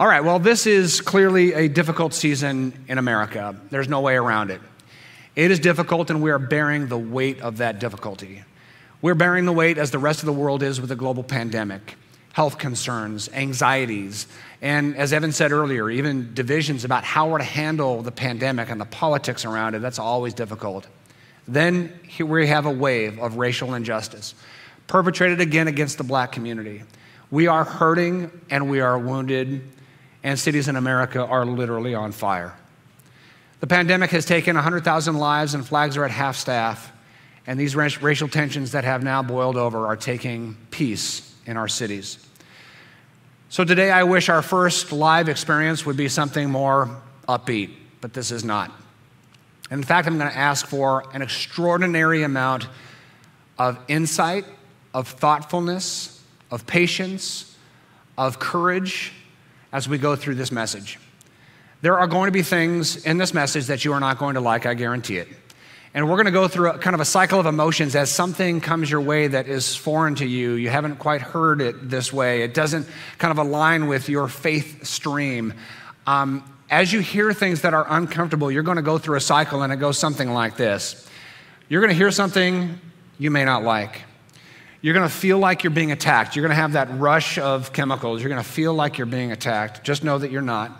All right, well, this is clearly a difficult season in America. There's no way around it. It is difficult, and we are bearing the weight of that difficulty. We're bearing the weight as the rest of the world is with the global pandemic, health concerns, anxieties, and as Evan said earlier, even divisions about how we're to handle the pandemic and the politics around it. That's always difficult. Then we have a wave of racial injustice perpetrated again against the black community. We are hurting and we are wounded, and cities in America are literally on fire. The pandemic has taken 100,000 lives, and flags are at half staff, and these racial tensions that have now boiled over are taking peace in our cities. So today, I wish our first live experience would be something more upbeat, but this is not. And in fact, I'm going to ask for an extraordinary amount of insight, of thoughtfulness, of patience, of courage as we go through this message. There are going to be things in this message that you are not going to like, I guarantee it. And we're going to go through a, kind of a cycle of emotions as something comes your way that is foreign to you. You haven't quite heard it this way. It doesn't kind of align with your faith stream. Um, as you hear things that are uncomfortable, you're going to go through a cycle and it goes something like this. You're going to hear something you may not like. You're going to feel like you're being attacked. You're going to have that rush of chemicals. You're going to feel like you're being attacked. Just know that you're not.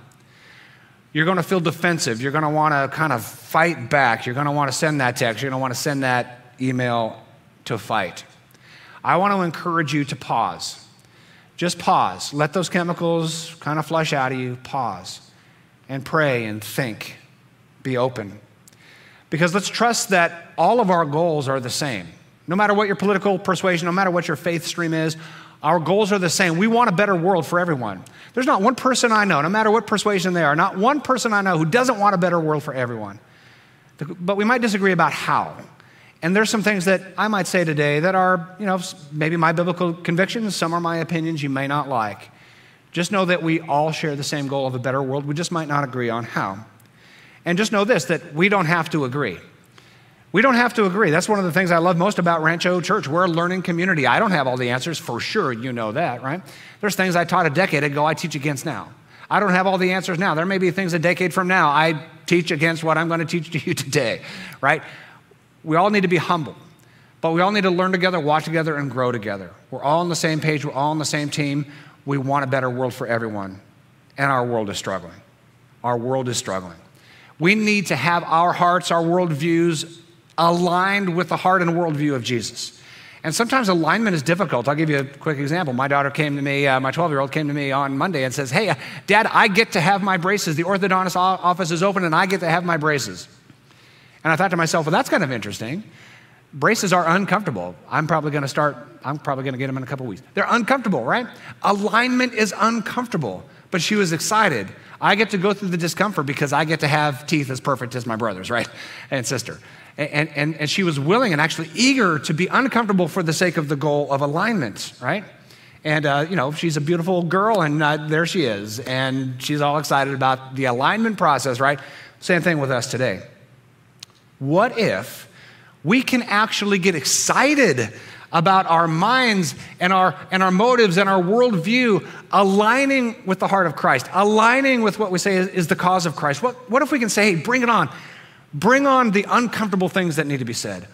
You're going to feel defensive. You're going to want to kind of fight back. You're going to want to send that text. You're going to want to send that email to fight. I want to encourage you to pause. Just pause. Let those chemicals kind of flush out of you. Pause and pray and think. Be open. Because let's trust that all of our goals are the same. No matter what your political persuasion, no matter what your faith stream is, our goals are the same. We want a better world for everyone. There's not one person I know, no matter what persuasion they are, not one person I know who doesn't want a better world for everyone. But we might disagree about how. And there's some things that I might say today that are, you know, maybe my biblical convictions, some are my opinions you may not like. Just know that we all share the same goal of a better world. We just might not agree on how. And just know this that we don't have to agree. We don't have to agree. That's one of the things I love most about Rancho Church. We're a learning community. I don't have all the answers, for sure. You know that, right? There's things I taught a decade ago I teach against now. I don't have all the answers now. There may be things a decade from now I teach against what I'm going to teach to you today, right? We all need to be humble, but we all need to learn together, walk together, and grow together. We're all on the same page, we're all on the same team. We want a better world for everyone, and our world is struggling. Our world is struggling. We need to have our hearts, our worldviews aligned with the heart and worldview of Jesus. And sometimes alignment is difficult. I'll give you a quick example. My daughter came to me, uh, my 12 year old came to me on Monday and says, Hey, uh, Dad, I get to have my braces. The orthodontist office is open and I get to have my braces. And I thought to myself, Well, that's kind of interesting. Braces are uncomfortable. I'm probably going to start, I'm probably going to get them in a couple weeks. They're uncomfortable, right? Alignment is uncomfortable. But she was excited. I get to go through the discomfort because I get to have teeth as perfect as my brothers, right? And sister. And, and, and she was willing and actually eager to be uncomfortable for the sake of the goal of alignment, right? And, uh, you know, she's a beautiful girl, and uh, there she is. And she's all excited about the alignment process, right? Same thing with us today. What if we can actually get excited about our minds and our, and our motives and our worldview aligning with the heart of Christ, aligning with what we say is, is the cause of Christ? What, what if we can say, hey, bring it on? Bring on the uncomfortable things that need to be said.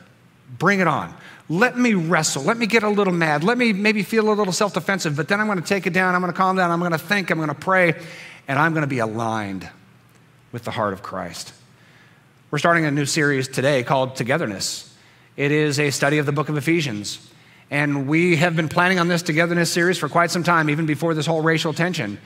Bring it on. Let me wrestle. Let me get a little mad. Let me maybe feel a little self defensive, but then I'm going to take it down. I'm going to calm down. I'm going to think. I'm going to pray, and I'm going to be aligned with the heart of Christ. We're starting a new series today called Togetherness. It is a study of the book of Ephesians. And we have been planning on this Togetherness series for quite some time, even before this whole racial tension.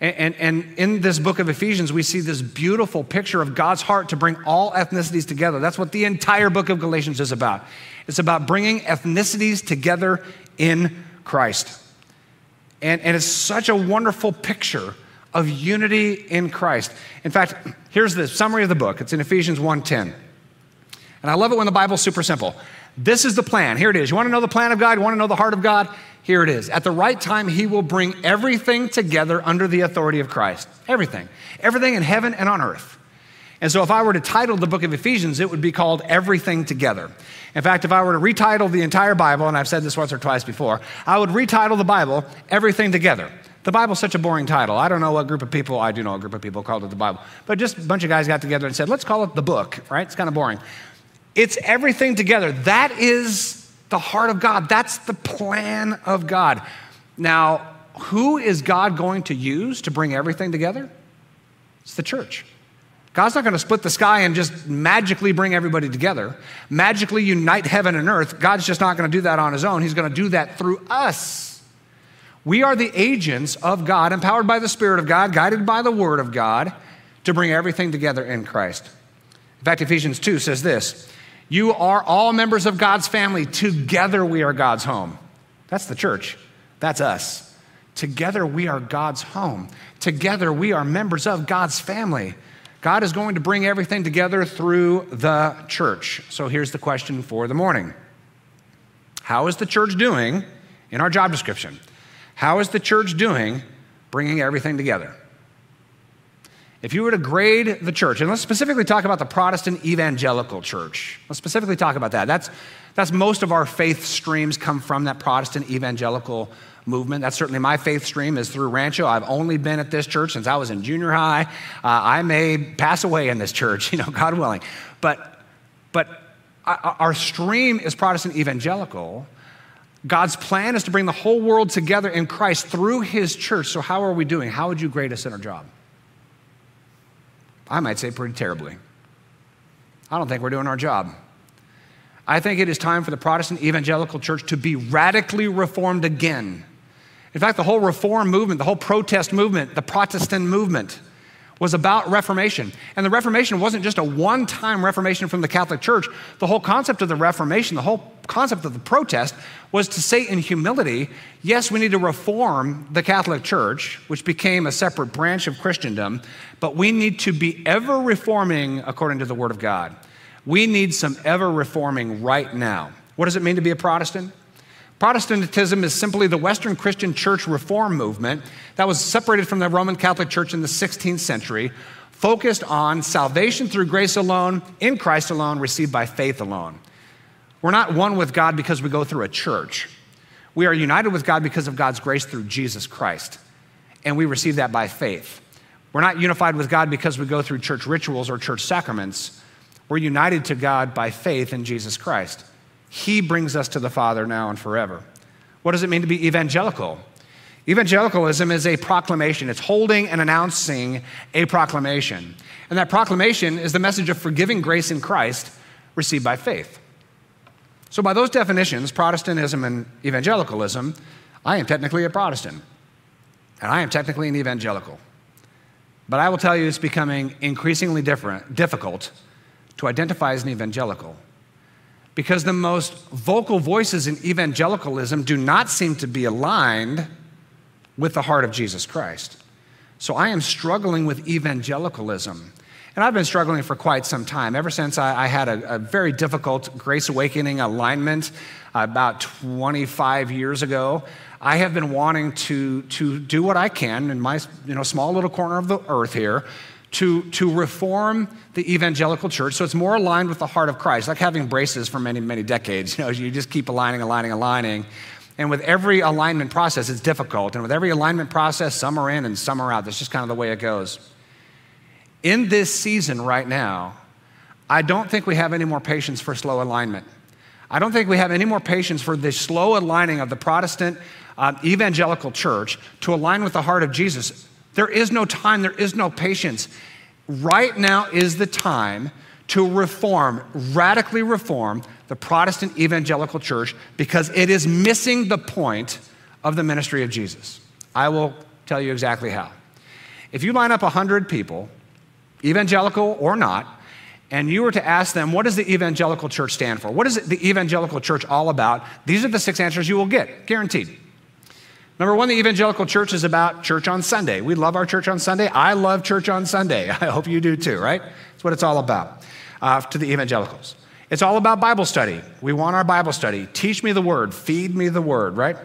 And, and, and, in this book of Ephesians, we see this beautiful picture of God's heart to bring all ethnicities together. That's what the entire book of Galatians is about. It's about bringing ethnicities together in Christ. And, and it's such a wonderful picture of unity in Christ. In fact, here's the summary of the book. It's in Ephesians 1:10. And I love it when the Bible's super simple. This is the plan. Here it is. You want to know the plan of God? You want to know the heart of God? Here it is. At the right time, he will bring everything together under the authority of Christ. Everything. Everything in heaven and on earth. And so, if I were to title the book of Ephesians, it would be called Everything Together. In fact, if I were to retitle the entire Bible, and I've said this once or twice before, I would retitle the Bible Everything Together. The Bible's such a boring title. I don't know what group of people, I do know a group of people called it the Bible, but just a bunch of guys got together and said, let's call it the book, right? It's kind of boring. It's everything together. That is the heart of God. That's the plan of God. Now, who is God going to use to bring everything together? It's the church. God's not going to split the sky and just magically bring everybody together, magically unite heaven and earth. God's just not going to do that on his own. He's going to do that through us. We are the agents of God, empowered by the Spirit of God, guided by the Word of God, to bring everything together in Christ. In fact, Ephesians 2 says this You are all members of God's family. Together we are God's home. That's the church. That's us. Together we are God's home. Together we are members of God's family. God is going to bring everything together through the church. So here's the question for the morning How is the church doing in our job description? How is the church doing bringing everything together? If you were to grade the church, and let's specifically talk about the Protestant evangelical church, let's specifically talk about that. That's, that's most of our faith streams come from that Protestant evangelical movement. That's certainly my faith stream is through Rancho. I've only been at this church since I was in junior high. Uh, I may pass away in this church, you know, God willing. But, but our stream is Protestant evangelical. God's plan is to bring the whole world together in Christ through his church. So, how are we doing? How would you grade us in our job? I might say pretty terribly. I don't think we're doing our job. I think it is time for the Protestant evangelical church to be radically reformed again. In fact, the whole reform movement, the whole protest movement, the Protestant movement was about Reformation. And the Reformation wasn't just a one time Reformation from the Catholic Church. The whole concept of the Reformation, the whole concept of the protest, was to say in humility yes, we need to reform the Catholic Church, which became a separate branch of Christendom, but we need to be ever reforming according to the Word of God. We need some ever reforming right now. What does it mean to be a Protestant? Protestantism is simply the Western Christian church reform movement that was separated from the Roman Catholic Church in the 16th century, focused on salvation through grace alone, in Christ alone, received by faith alone. We're not one with God because we go through a church. We are united with God because of God's grace through Jesus Christ, and we receive that by faith. We're not unified with God because we go through church rituals or church sacraments. We're united to God by faith in Jesus Christ. He brings us to the Father now and forever. What does it mean to be evangelical? Evangelicalism is a proclamation, it's holding and announcing a proclamation. And that proclamation is the message of forgiving grace in Christ received by faith. So, by those definitions, Protestantism and evangelicalism, I am technically a Protestant, and I am technically an evangelical. But I will tell you, it's becoming increasingly different, difficult to identify as an evangelical because the most vocal voices in evangelicalism do not seem to be aligned with the heart of Jesus Christ. So I am struggling with evangelicalism. And I've been struggling for quite some time, ever since I, I had a, a, very difficult Grace Awakening alignment about 25 years ago. I have been wanting to, to do what I can in my you know, small little corner of the earth here to, to reform the evangelical church so it's more aligned with the heart of Christ, like having braces for many, many decades. You know, you just keep aligning, aligning, aligning. And with every alignment process, it's difficult. And with every alignment process, some are in and some are out. That's just kind of the way it goes. In this season right now, I don't think we have any more patience for slow alignment. I don't think we have any more patience for the slow aligning of the Protestant uh, evangelical church to align with the heart of Jesus. There is no time, there is no patience. Right now is the time to reform, radically reform the Protestant evangelical church because it is missing the point of the ministry of Jesus. I will tell you exactly how. If you line up 100 people, evangelical or not, and you were to ask them, what does the evangelical church stand for? What is the evangelical church all about? These are the six answers you will get, guaranteed. Number one, the evangelical church is about church on Sunday. We love our church on Sunday. I love church on Sunday. I hope you do too, right? That's what it's all about uh, to the evangelicals. It's all about Bible study. We want our Bible study. Teach me the word, feed me the word, right?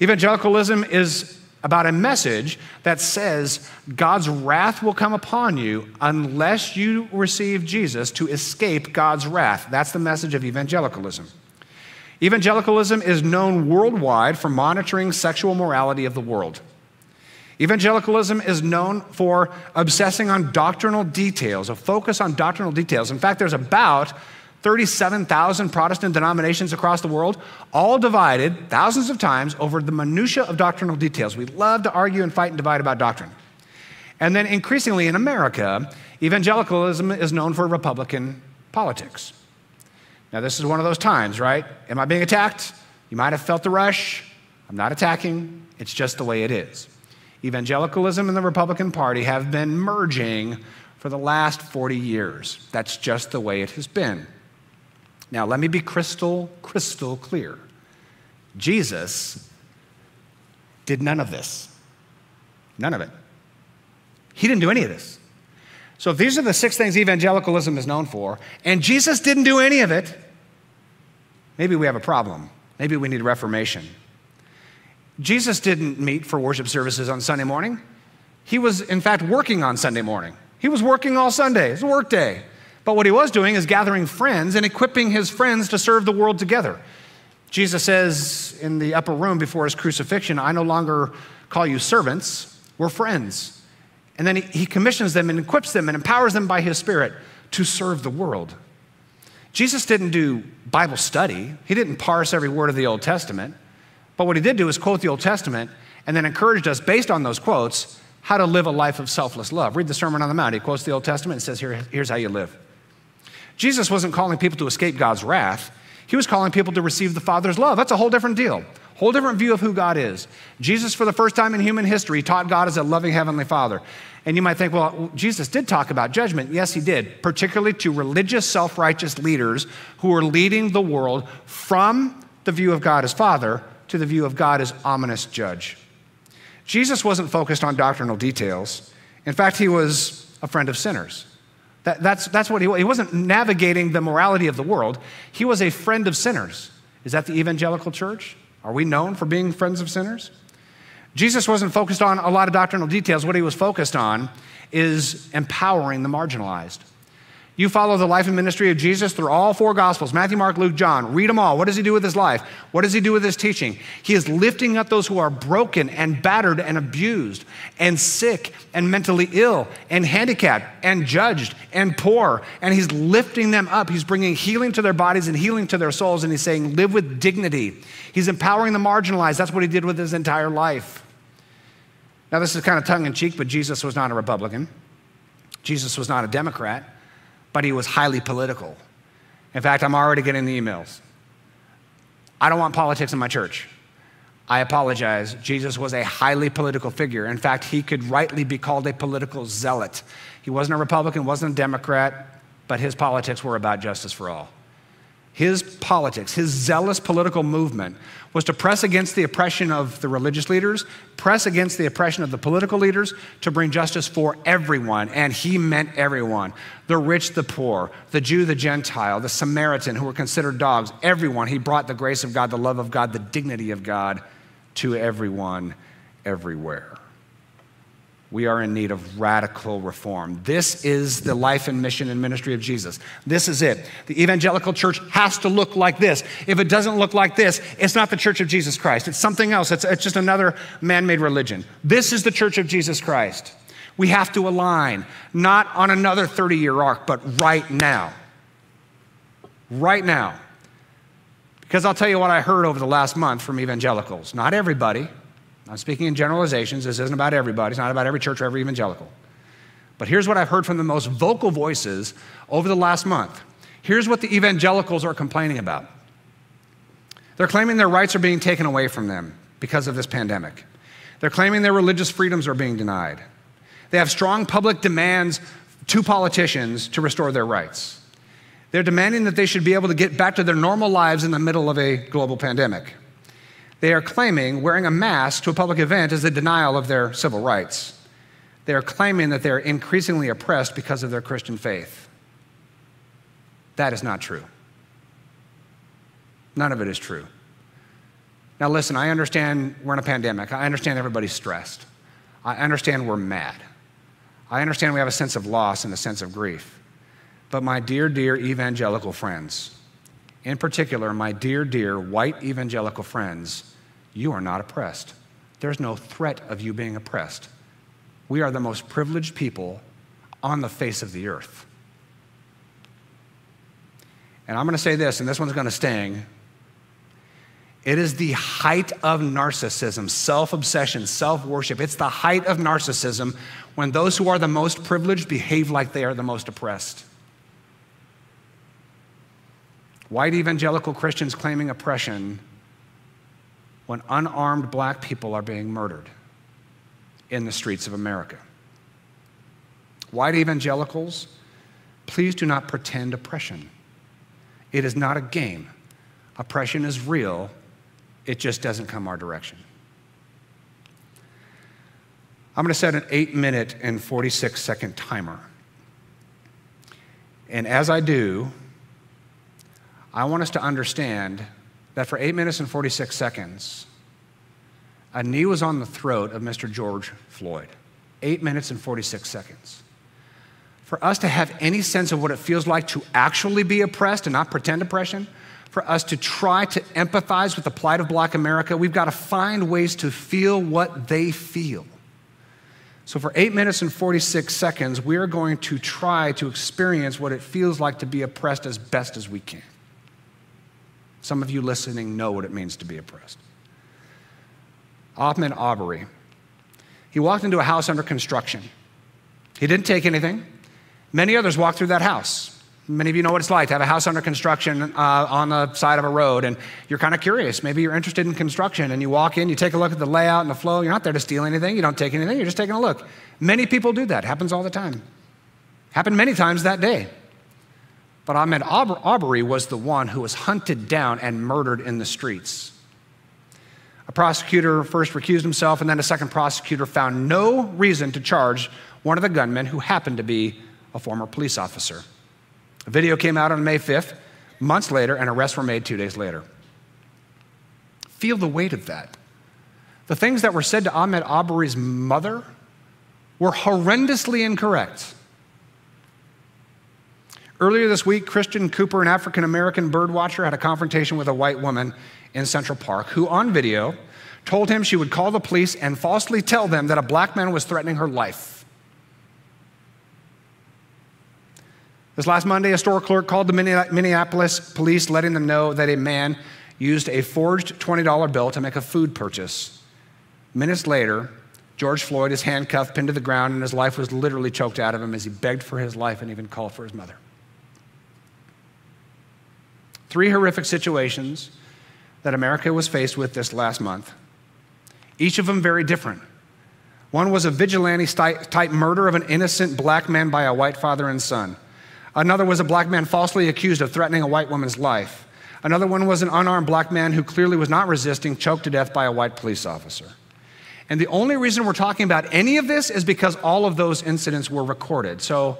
Evangelicalism is about a message that says God's wrath will come upon you unless you receive Jesus to escape God's wrath. That's the message of evangelicalism. Evangelicalism is known worldwide for monitoring sexual morality of the world. Evangelicalism is known for obsessing on doctrinal details, a focus on doctrinal details. In fact, there's about 37,000 Protestant denominations across the world, all divided thousands of times over the minutia of doctrinal details. We love to argue and fight and divide about doctrine. And then increasingly in America, evangelicalism is known for Republican politics. Now, this is one of those times, right? Am I being attacked? You might have felt the rush. I'm not attacking, it's just the way it is. Evangelicalism and the Republican Party have been merging for the last 40 years. That's just the way it has been. Now, let me be crystal, crystal clear. Jesus did none of this. None of it. He didn't do any of this. So, if these are the six things evangelicalism is known for, and Jesus didn't do any of it, maybe we have a problem. Maybe we need reformation. Jesus didn't meet for worship services on Sunday morning. He was, in fact, working on Sunday morning. He was working all Sunday. It's a work day. But what he was doing is gathering friends and equipping his friends to serve the world together. Jesus says in the upper room before his crucifixion, I no longer call you servants, we're friends. And then he, he commissions them and equips them and empowers them by his Spirit to serve the world. Jesus didn't do Bible study, he didn't parse every word of the Old Testament. But what he did do is quote the Old Testament and then encouraged us, based on those quotes, how to live a life of selfless love. Read the Sermon on the Mount. He quotes the Old Testament and says, Here, Here's how you live. Jesus wasn't calling people to escape God's wrath, he was calling people to receive the Father's love. That's a whole different deal. Whole different view of who God is. Jesus, for the first time in human history, taught God as a loving Heavenly Father. And you might think, well, Jesus did talk about judgment. Yes, he did, particularly to religious, self righteous leaders who were leading the world from the view of God as Father to the view of God as ominous judge. Jesus wasn't focused on doctrinal details. In fact, he was a friend of sinners. That, that's, that's what he was. He wasn't navigating the morality of the world, he was a friend of sinners. Is that the evangelical church? Are we known for being friends of sinners? Jesus wasn't focused on a lot of doctrinal details. What he was focused on is empowering the marginalized. You follow the life and ministry of Jesus through all four Gospels Matthew, Mark, Luke, John. Read them all. What does he do with his life? What does he do with his teaching? He is lifting up those who are broken and battered and abused and sick and mentally ill and handicapped and judged and poor. And he's lifting them up. He's bringing healing to their bodies and healing to their souls. And he's saying, live with dignity. He's empowering the marginalized. That's what he did with his entire life. Now, this is kind of tongue in cheek, but Jesus was not a Republican, Jesus was not a Democrat but he was highly political. In fact, I'm already getting the emails. I don't want politics in my church. I apologize. Jesus was a highly political figure. In fact, he could rightly be called a political zealot. He wasn't a Republican, wasn't a Democrat, but his politics were about justice for all. His politics, his zealous political movement was to press against the oppression of the religious leaders, press against the oppression of the political leaders to bring justice for everyone. And he meant everyone the rich, the poor, the Jew, the Gentile, the Samaritan who were considered dogs, everyone. He brought the grace of God, the love of God, the dignity of God to everyone, everywhere. We are in need of radical reform. This is the life and mission and ministry of Jesus. This is it. The evangelical church has to look like this. If it doesn't look like this, it's not the church of Jesus Christ. It's something else. It's, it's just another man made religion. This is the church of Jesus Christ. We have to align, not on another 30 year arc, but right now. Right now. Because I'll tell you what I heard over the last month from evangelicals. Not everybody, I'm speaking in generalizations. This isn't about everybody, it's not about every church or every evangelical. But here's what I've heard from the most vocal voices over the last month. Here's what the evangelicals are complaining about they're claiming their rights are being taken away from them because of this pandemic, they're claiming their religious freedoms are being denied. They have strong public demands to politicians to restore their rights. They're demanding that they should be able to get back to their normal lives in the middle of a global pandemic. They are claiming wearing a mask to a public event is a denial of their civil rights. They are claiming that they're increasingly oppressed because of their Christian faith. That is not true. None of it is true. Now, listen, I understand we're in a pandemic. I understand everybody's stressed. I understand we're mad. I understand we have a sense of loss and a sense of grief. But, my dear, dear evangelical friends, in particular, my dear, dear white evangelical friends, you are not oppressed. there's no threat of you being oppressed. We are the most privileged people on the face of the earth. And I'm going to say this, and this one's going to sting. It is the height of narcissism, self obsession, self worship. It's the height of narcissism when those who are the most privileged behave like they are the most oppressed. White evangelical Christians claiming oppression when unarmed black people are being murdered in the streets of America. White evangelicals, please do not pretend oppression. It is not a game. Oppression is real, it just doesn't come our direction. I'm going to set an eight minute and 46 second timer. And as I do, I want us to understand that for eight minutes and 46 seconds, a knee was on the throat of Mr. George Floyd. Eight minutes and 46 seconds. For us to have any sense of what it feels like to actually be oppressed and not pretend oppression, for us to try to empathize with the plight of black America, we've got to find ways to feel what they feel. So, for eight minutes and 46 seconds, we're going to try to experience what it feels like to be oppressed as best as we can. Some of you listening know what it means to be oppressed. Ahmaud Arbery, he walked into a house under construction. He didn't take anything. Many others walked through that house. Many of you know what it's like to have a house under construction uh, on the side of a road, and you're kind of curious. Maybe you're interested in construction, and you walk in, you take a look at the layout and the flow. You're not there to steal anything, you don't take anything, you're just taking a look. Many people do that, happens all the time. Happened many times that day. But Ahmaud Arbery was the one who was hunted down and murdered in the streets. A prosecutor first recused himself, and then a second prosecutor found no reason to charge one of the gunmen who happened to be a former police officer. A video came out on May 5th, months later, and arrests were made two days later. Feel the weight of that. The things that were said to Ahmaud Arbery's mother were horrendously incorrect. Earlier this week, Christian Cooper, an African American bird watcher, had a confrontation with a white woman in Central Park who, on video, told him she would call the police and falsely tell them that a black man was threatening her life. This last Monday, a store clerk called the Minneapolis police, letting them know that a man used a forged $20 bill to make a food purchase. Minutes later, George Floyd is handcuffed, pinned to the ground, and his life was literally choked out of him as he begged for his life and even called for his mother. Three horrific situations that America was faced with this last month, each of them very different. One was a vigilante type murder of an innocent black man by a white father and son. Another was a black man falsely accused of threatening a white woman's life. Another one was an unarmed black man who clearly was not resisting, choked to death by a white police officer. And the only reason we're talking about any of this is because all of those incidents were recorded. So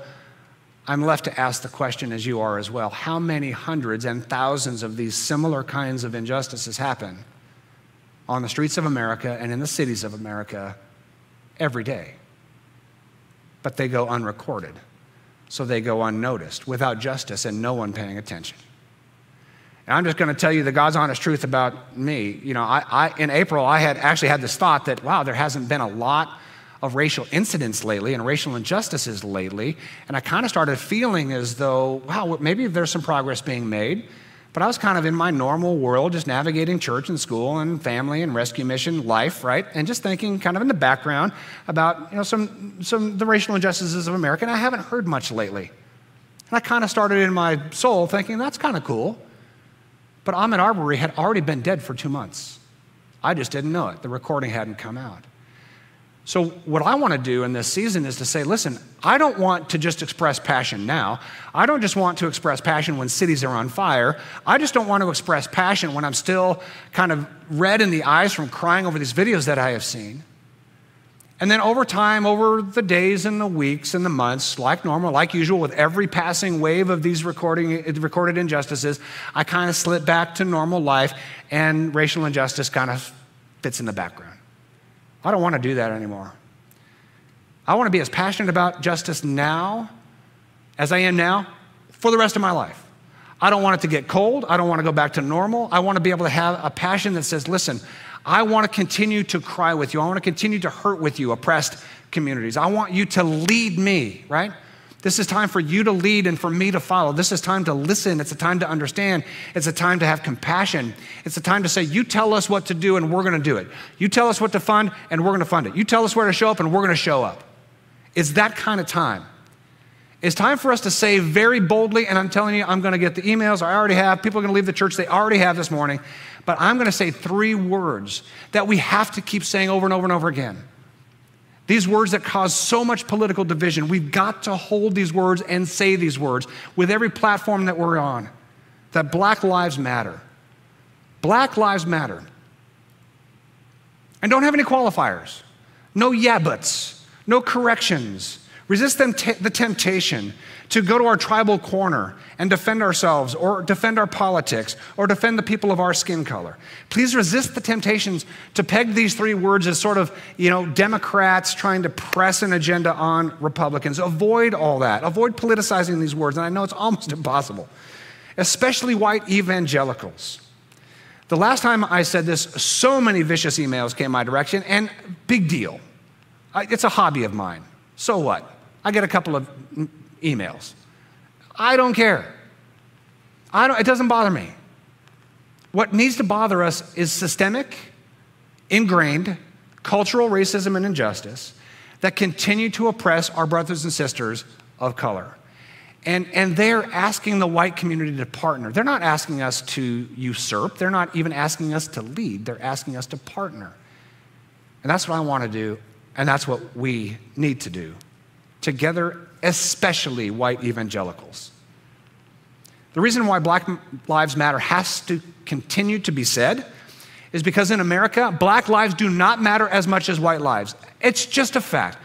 I'm left to ask the question, as you are as well how many hundreds and thousands of these similar kinds of injustices happen on the streets of America and in the cities of America every day? But they go unrecorded, so they go unnoticed, without justice and no one paying attention. And I'm just going to tell you the God's honest truth about me. You know, I, I, in April, I had actually had this thought that, wow, there hasn't been a lot of racial incidents lately and racial injustices lately. And I kind of started feeling as though, wow, maybe there's some progress being made. But I was kind of in my normal world, just navigating church and school and family and rescue mission life, right? And just thinking kind of in the background about, you know, some, some the racial injustices of America. And I haven't heard much lately. And I kind of started in my soul thinking, that's kind of cool. But Ahmaud Arbery had already been dead for two months. I just didn't know it. The recording hadn't come out. So, what I want to do in this season is to say, listen, I don't want to just express passion now. I don't just want to express passion when cities are on fire. I just don't want to express passion when I'm still kind of red in the eyes from crying over these videos that I have seen. And then over time, over the days and the weeks and the months, like normal, like usual, with every passing wave of these recorded injustices, I kind of slip back to normal life and racial injustice kind of fits in the background. I don't want to do that anymore. I want to be as passionate about justice now as I am now for the rest of my life. I don't want it to get cold. I don't want to go back to normal. I want to be able to have a passion that says, listen, I want to continue to cry with you. I want to continue to hurt with you, oppressed communities. I want you to lead me, right? This is time for you to lead and for me to follow. This is time to listen. It's a time to understand. It's a time to have compassion. It's a time to say, You tell us what to do and we're going to do it. You tell us what to fund and we're going to fund it. You tell us where to show up and we're going to show up. It's that kind of time. It's time for us to say very boldly, and I'm telling you, I'm going to get the emails. I already have. People are going to leave the church. They already have this morning. But I'm going to say three words that we have to keep saying over and over and over again. These words that cause so much political division, we've got to hold these words and say these words with every platform that we're on that Black Lives Matter. Black Lives Matter. And don't have any qualifiers, no yeah buts, no corrections. Resist the temptation to go to our tribal corner and defend ourselves or defend our politics or defend the people of our skin color. Please resist the temptations to peg these three words as sort of, you know, Democrats trying to press an agenda on Republicans. Avoid all that. Avoid politicizing these words. And I know it's almost impossible, especially white evangelicals. The last time I said this, so many vicious emails came my direction, and big deal. It's a hobby of mine. So what? I get a couple of emails. I don't care. I don't, it doesn't bother me. What needs to bother us is systemic, ingrained cultural racism and injustice that continue to oppress our brothers and sisters of color. And, and they're asking the white community to partner. They're not asking us to usurp, they're not even asking us to lead, they're asking us to partner. And that's what I want to do, and that's what we need to do together, especially white evangelicals. The reason why Black Lives Matter has to continue to be said is because in America, black lives do not matter as much as white lives. It's just a fact.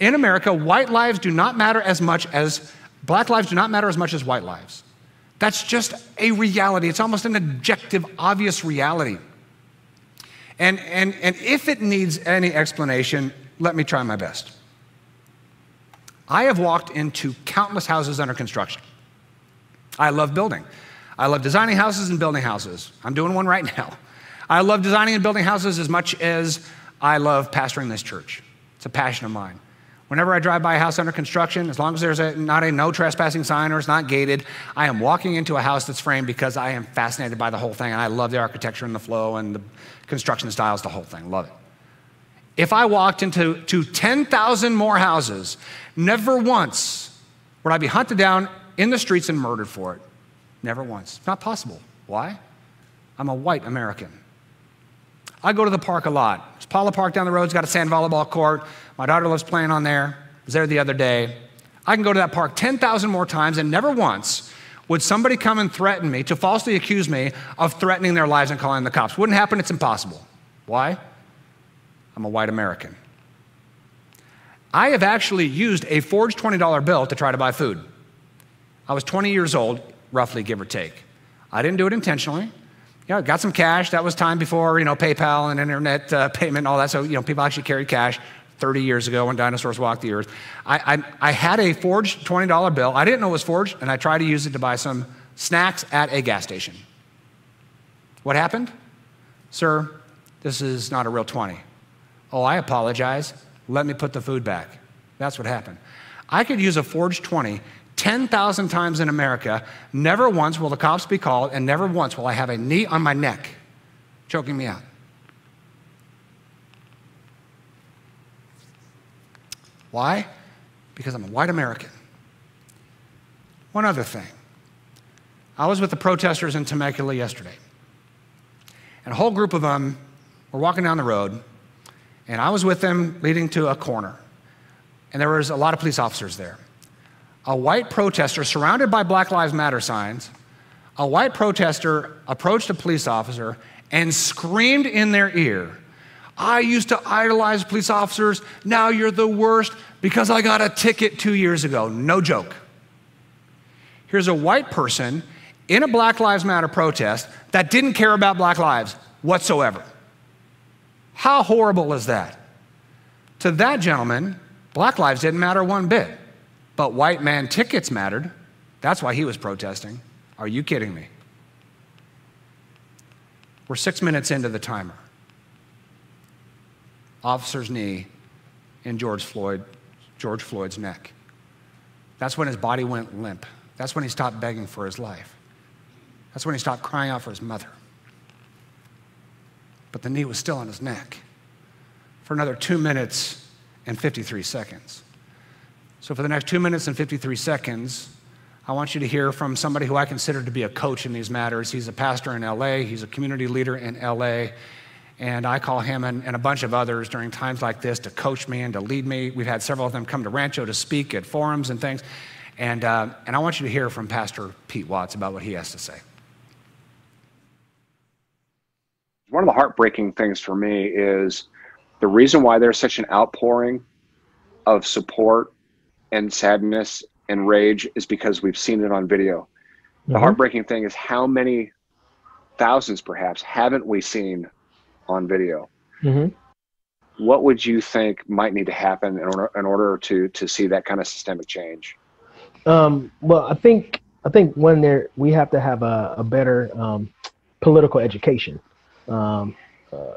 In America, white lives do not matter as much as black lives do not matter as much as white lives. That's just a reality. It's almost an objective, obvious reality. And, and, and if it needs any explanation, let me try my best. I have walked into countless houses under construction. I love building. I love designing houses and building houses. I'm doing one right now. I love designing and building houses as much as I love pastoring this church. It's a passion of mine. Whenever I drive by a house under construction, as long as there's a, not a no trespassing sign or it's not gated, I am walking into a house that's framed because I am fascinated by the whole thing and I love the architecture and the flow and the construction styles, the whole thing. Love it. If I walked into to 10,000 more houses, never once would I be hunted down in the streets and murdered for it. Never once. It's not possible. Why? I'm a white American. I go to the park a lot. There's Paula Park down the road. It's got a sand volleyball court. My daughter loves playing on there. I was there the other day. I can go to that park 10,000 more times, and never once would somebody come and threaten me to falsely accuse me of threatening their lives and calling the cops. Wouldn't happen. It's impossible. Why? I'm a white American. I have actually used a forged $20 bill to try to buy food. I was 20 years old, roughly, give or take. I didn't do it intentionally. Yeah, got some cash. That was time before, you know, PayPal and internet uh, payment and all that. So, you know, people actually carried cash 30 years ago when dinosaurs walked the earth. I, I, I had a forged $20 bill. I didn't know it was forged, and I tried to use it to buy some snacks at a gas station. What happened? Sir, this is not a real 20. Oh, I apologize. Let me put the food back. That's what happened. I could use a forged 20 10,000 times in America. Never once will the cops be called, and never once will I have a knee on my neck choking me out. Why? Because I'm a white American. One other thing. I was with the protesters in Temecula yesterday, and a whole group of them were walking down the road and I was with them leading to a corner. And there was a lot of police officers there. A white protester surrounded by Black Lives Matter signs, a white protester approached a police officer and screamed in their ear, I used to idolize police officers. Now you're the worst because I got a ticket two years ago. No joke. Here's a white person in a Black Lives Matter protest that didn't care about black lives whatsoever. How horrible is that? To that gentleman, black lives didn't matter one bit, but white man tickets mattered. That's why he was protesting. Are you kidding me? We're six minutes into the timer. officer's knee in George Floyd, George Floyd's neck. That's when his body went limp. That's when he stopped begging for his life. That's when he stopped crying out for his mother. But the knee was still on his neck for another two minutes and 53 seconds. So, for the next two minutes and 53 seconds, I want you to hear from somebody who I consider to be a coach in these matters. He's a pastor in LA, he's a community leader in LA. And I call him and, and, a bunch of others during times like this to coach me and to lead me. We've had several of them come to Rancho to speak at forums and things. And, uh, and I want you to hear from Pastor Pete Watts about what he has to say. One of the heartbreaking things for me is the reason why there's such an outpouring of support and sadness and rage is because we've seen it on video. The mm-hmm. heartbreaking thing is how many thousands, perhaps, haven't we seen on video? Mm-hmm. What would you think might need to happen in order, in order to to see that kind of systemic change? Um, well, I think I think when there we have to have a, a better um, political education, um, uh,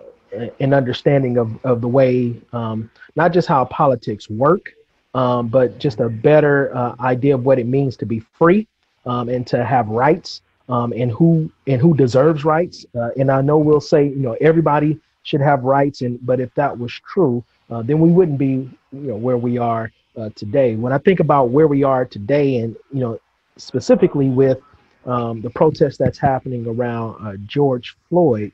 an understanding of of the way um, not just how politics work, um, but just a better uh, idea of what it means to be free um, and to have rights um, and who and who deserves rights. Uh, and I know we'll say you know everybody should have rights, and but if that was true, uh, then we wouldn't be you know where we are uh, today. When I think about where we are today, and you know specifically with um, the protest that's happening around uh, George Floyd.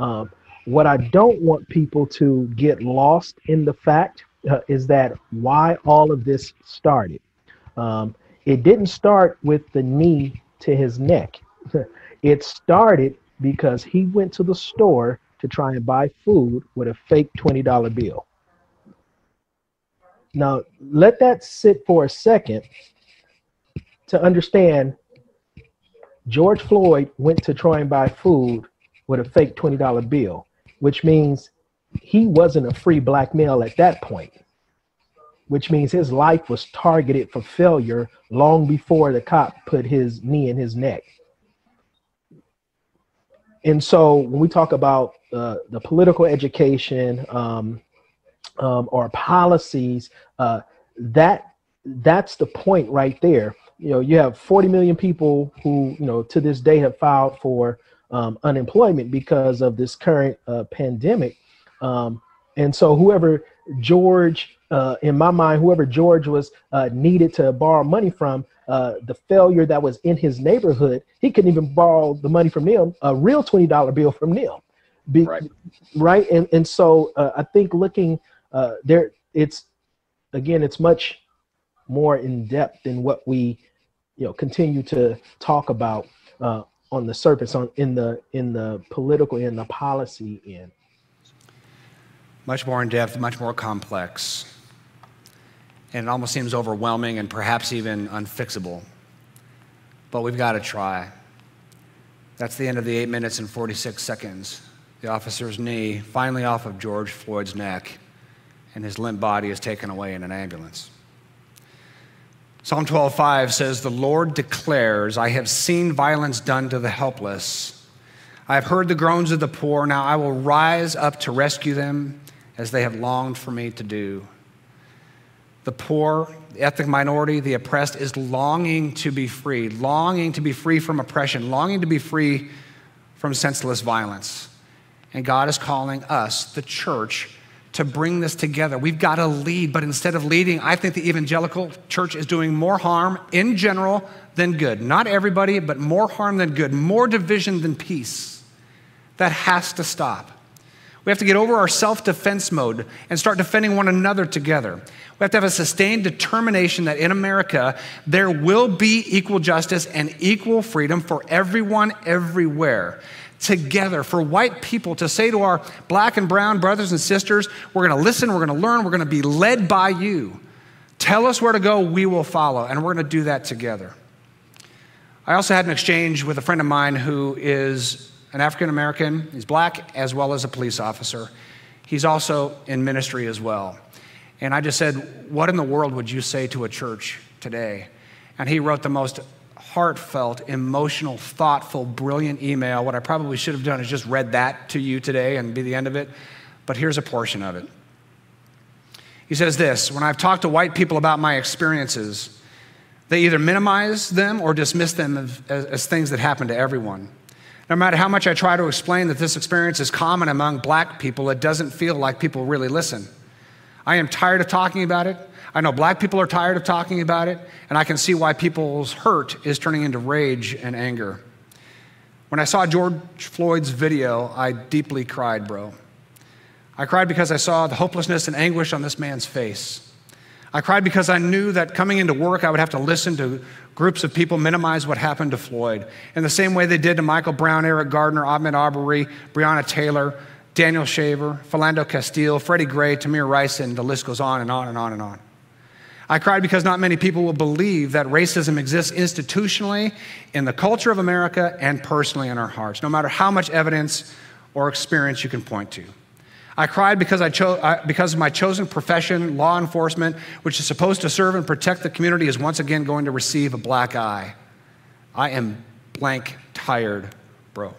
Um, what I don't want people to get lost in the fact uh, is that why all of this started. Um, it didn't start with the knee to his neck. it started because he went to the store to try and buy food with a fake $20 bill. Now, let that sit for a second to understand George Floyd went to try and buy food with a fake $20 bill, which means he wasn't a free black male at that point, which means his life was targeted for failure long before the cop put his knee in his neck. And so when we talk about uh, the political education um, um, or policies, uh, that that's the point right there. You know, you have 40 million people who, you know, to this day have filed for um, unemployment because of this current uh, pandemic. Um, and so whoever George, uh, in my mind, whoever George was uh, needed to borrow money from, uh, the failure that was in his neighborhood, he couldn't even borrow the money from them, a real $20 bill from them. Be, right. right. And, and so uh, I think looking uh, there, it's, again, it's much more in depth than what we, you know, continue to talk about uh, on the surface, on in the in the political and the policy end much more in depth, much more complex. And it almost seems overwhelming and perhaps even unfixable. But we've got to try. That's the end of the eight minutes and 46 seconds. The officer's knee finally off of George Floyd's neck, and his limp body is taken away in an ambulance. Psalm 12:5 says, "The Lord declares, I have seen violence done to the helpless. I have heard the groans of the poor. Now I will rise up to rescue them as they have longed for me to do. The poor, the ethnic minority, the oppressed is longing to be free, longing to be free from oppression, longing to be free from senseless violence. And God is calling us, the church, to bring this together. We've got to lead, but instead of leading, I think the evangelical church is doing more harm in general than good. Not everybody, but more harm than good, more division than peace. That has to stop. We have to get over our self defense mode and start defending one another together. We have to have a sustained determination that in America, there will be equal justice and equal freedom for everyone, everywhere. Together, for white people to say to our black and brown brothers and sisters, we're gonna listen, we're gonna learn, we're gonna be led by you. Tell us where to go, we will follow, and we're gonna do that together. I also had an exchange with a friend of mine who is an African American. He's black as well as a police officer. He's also in ministry as well. And I just said, What in the world would you say to a church today? And he wrote the most heartfelt, emotional, thoughtful, brilliant email. What I probably should have done is just read that to you today and be the end of it. But here's a portion of it. He says this When I've talked to white people about my experiences, they either minimize them or dismiss them as, as, things that happen to everyone. No matter how much I try to explain that this experience is common among black people, it doesn't feel like people really listen. I am tired of talking about it. I know black people are tired of talking about it, and I can see why people's hurt is turning into rage and anger. When I saw George Floyd's video, I deeply cried, bro. I cried because I saw the hopelessness and anguish on this man's face. I cried because I knew that coming into work, I would have to listen to groups of people minimize what happened to Floyd in the same way they did to Michael Brown, Eric Gardner, Ahmaud Arbery, Breonna Taylor, Daniel Shaver, Philando Castile, Freddie Gray, Tamir Rice, and the list goes on and on and on and on. I cried because not many people will believe that racism exists institutionally in the culture of America and personally in our hearts, no matter how much evidence or experience you can point to. I cried because, I cho- I, because my chosen profession, law enforcement, which is supposed to serve and protect the community, is once again going to receive a black eye. I am blank tired, bro.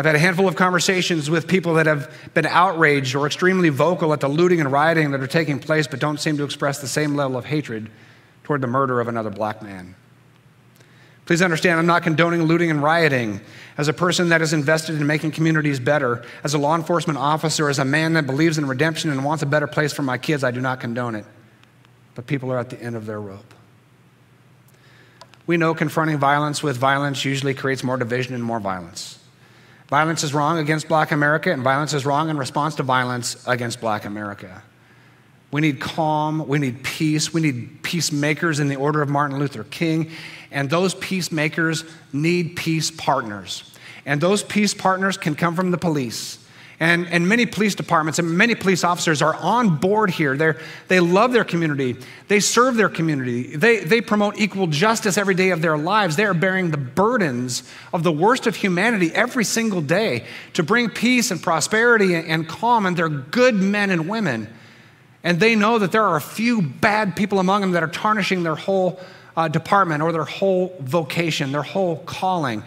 I've had a handful of conversations with people that have been outraged or extremely vocal at the looting and rioting that are taking place, but don't seem to express the same level of hatred toward the murder of another black man. Please understand, I'm not condoning looting and rioting. As a person that is invested in making communities better, as a law enforcement officer, as a man that believes in redemption and wants a better place for my kids, I do not condone it. But people are at the end of their rope. We know confronting violence with violence usually creates more division and more violence. Violence is wrong against black America, and violence is wrong in response to violence against black America. We need calm. We need peace. We need peacemakers in the order of Martin Luther King. And those peacemakers need peace partners. And those peace partners can come from the police. And, and many police departments and many police officers are on board here. They're, they love their community. They serve their community. They, they promote equal justice every day of their lives. They are bearing the burdens of the worst of humanity every single day to bring peace and prosperity and, and calm. And they're good men and women. And they know that there are a few bad people among them that are tarnishing their whole uh, department or their whole vocation, their whole calling.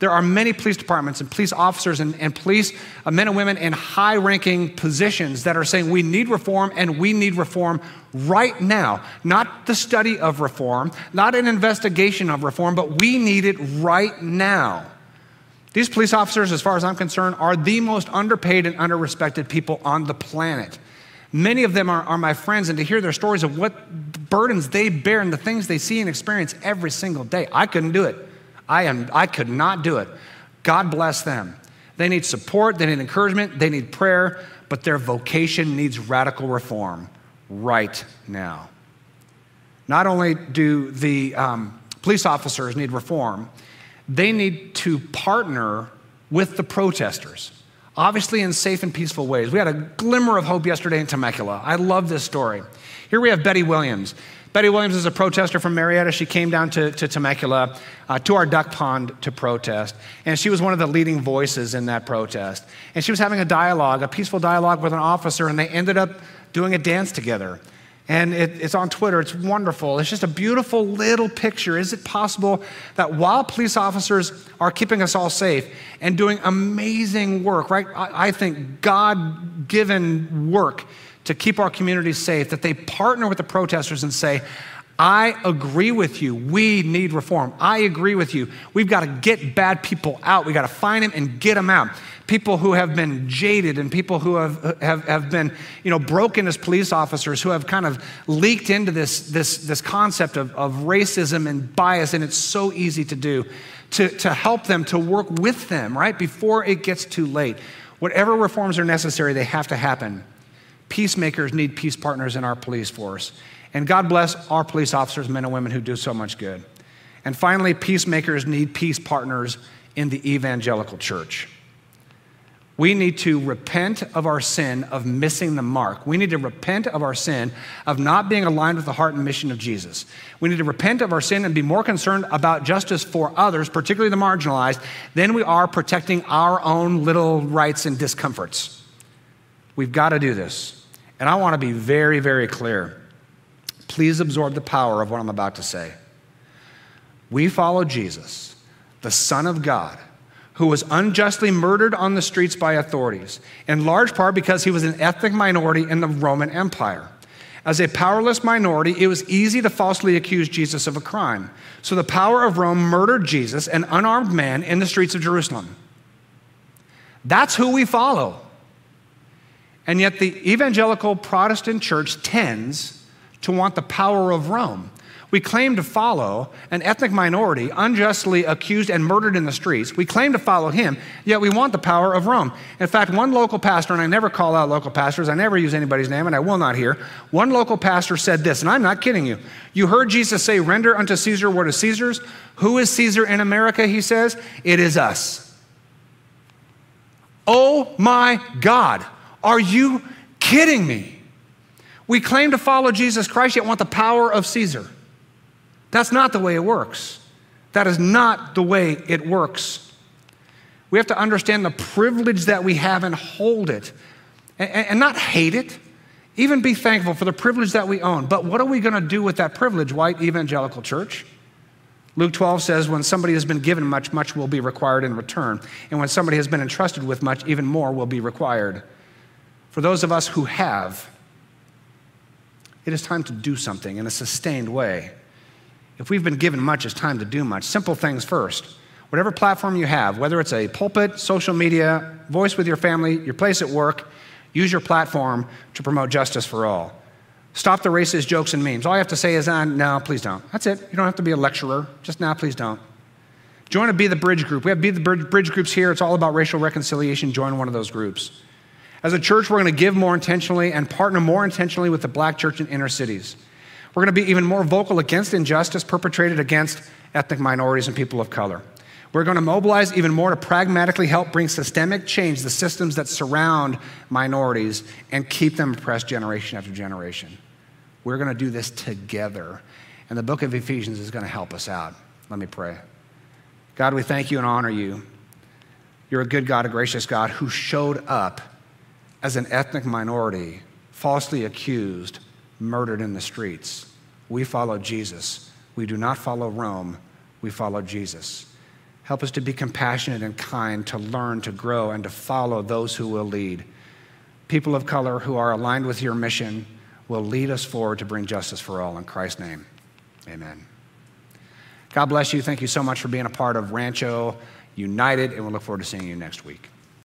There are many police departments and police officers and, and police uh, men and women in high ranking positions that are saying we need reform and we need reform right now. Not the study of reform, not an investigation of reform, but we need it right now. These police officers, as far as I'm concerned, are the most underpaid and underrespected people on the planet. Many of them are, are my friends, and to hear their stories of what burdens they bear and the things they see and experience every single day, I couldn't do it. I, am, I could not do it. God bless them. They need support, they need encouragement, they need prayer, but their vocation needs radical reform right now. Not only do the um, police officers need reform, they need to partner with the protesters obviously in safe and peaceful ways. We had a glimmer of hope yesterday in Temecula. I love this story. Here we have Betty Williams. Betty Williams is a protester from Murrieta. She came down to, to Temecula uh, to our duck pond to protest. And she was one of the leading voices in that protest. And she was having a dialogue, a peaceful dialogue with an officer, and they ended up doing a dance together. And it, it's on Twitter. It's wonderful. It's just a beautiful little picture. Is it possible that while police officers are keeping us all safe and doing amazing work, right? I, I think God given work to keep our communities safe, that they partner with the protesters and say, I agree with you. We need reform. I agree with you. We've got to get bad people out. We've got to find them and get them out. People who have been jaded and people who have, have, have been you know, broken as police officers, who have kind of leaked into this, this, this concept of, of racism and bias, and it's so easy to do, to, to help them, to work with them, right, before it gets too late. Whatever reforms are necessary, they have to happen. Peacemakers need peace partners in our police force. And God bless our police officers, men and women who do so much good. And finally, peacemakers need peace partners in the evangelical church. We need to repent of our sin of missing the mark. We need to repent of our sin of not being aligned with the heart and mission of Jesus. We need to repent of our sin and be more concerned about justice for others, particularly the marginalized, than we are protecting our own little rights and discomforts. We've got to do this. And I want to be very, very clear. Please absorb the power of what I'm about to say. We follow Jesus, the Son of God who was unjustly murdered on the streets by authorities, in large part because he was an ethnic minority in the Roman Empire. As a powerless minority, it was easy to falsely accuse Jesus of a crime. So the power of Rome murdered Jesus, an unarmed man, in the streets of Jerusalem. That's who we follow. And yet, the evangelical Protestant church tends to want the power of Rome. We claim to follow an ethnic minority unjustly accused and murdered in the streets. We claim to follow him, yet we want the power of Rome. In fact, one local pastor, and I never call out local pastors, I never use anybody's name, and I will not here. One local pastor said this, and I'm not kidding you. You heard Jesus say, Render unto Caesar what is Caesar's. Who is Caesar in America? He says, It is us. Oh my God, are you kidding me? We claim to follow Jesus Christ, yet want the power of Caesar. That's not the way it works. That is not the way it works. We have to understand the privilege that we have and hold it and, and not hate it. Even be thankful for the privilege that we own. But what are we going to do with that privilege, white evangelical church? Luke 12 says, When somebody has been given much, much will be required in return. And when somebody has been entrusted with much, even more will be required. For those of us who have, it is time to do something in a sustained way. If we've been given much, it's time to do much. Simple things first. Whatever platform you have, whether it's a pulpit, social media, voice with your family, your place at work, use your platform to promote justice for all. Stop the racist jokes and memes. All you have to say is, uh, no, please don't. That's it. You don't have to be a lecturer. Just now, please don't. Join a Be the Bridge group. We have Be the Bridge groups here. It's all about racial reconciliation. Join one of those groups. As a church, we're going to give more intentionally and partner more intentionally with the black church in inner cities. We're going to be even more vocal against injustice perpetrated against ethnic minorities and people of color. We're going to mobilize even more to pragmatically help bring systemic change the systems that surround minorities and keep them oppressed generation after generation. We're going to do this together. And the book of Ephesians is going to help us out. Let me pray. God, we thank you and honor you. You're a good God, a gracious God who showed up as an ethnic minority, falsely accused murdered in the streets. We follow Jesus. We do not follow Rome, we follow Jesus. Help us to be compassionate and kind, to learn, to grow, and to follow those who will lead. People of color who are aligned with your mission will lead us forward to bring justice for all. In Christ's name, amen. God bless you. Thank you so much for being a part of Rancho United, and we'll look forward to seeing you next week.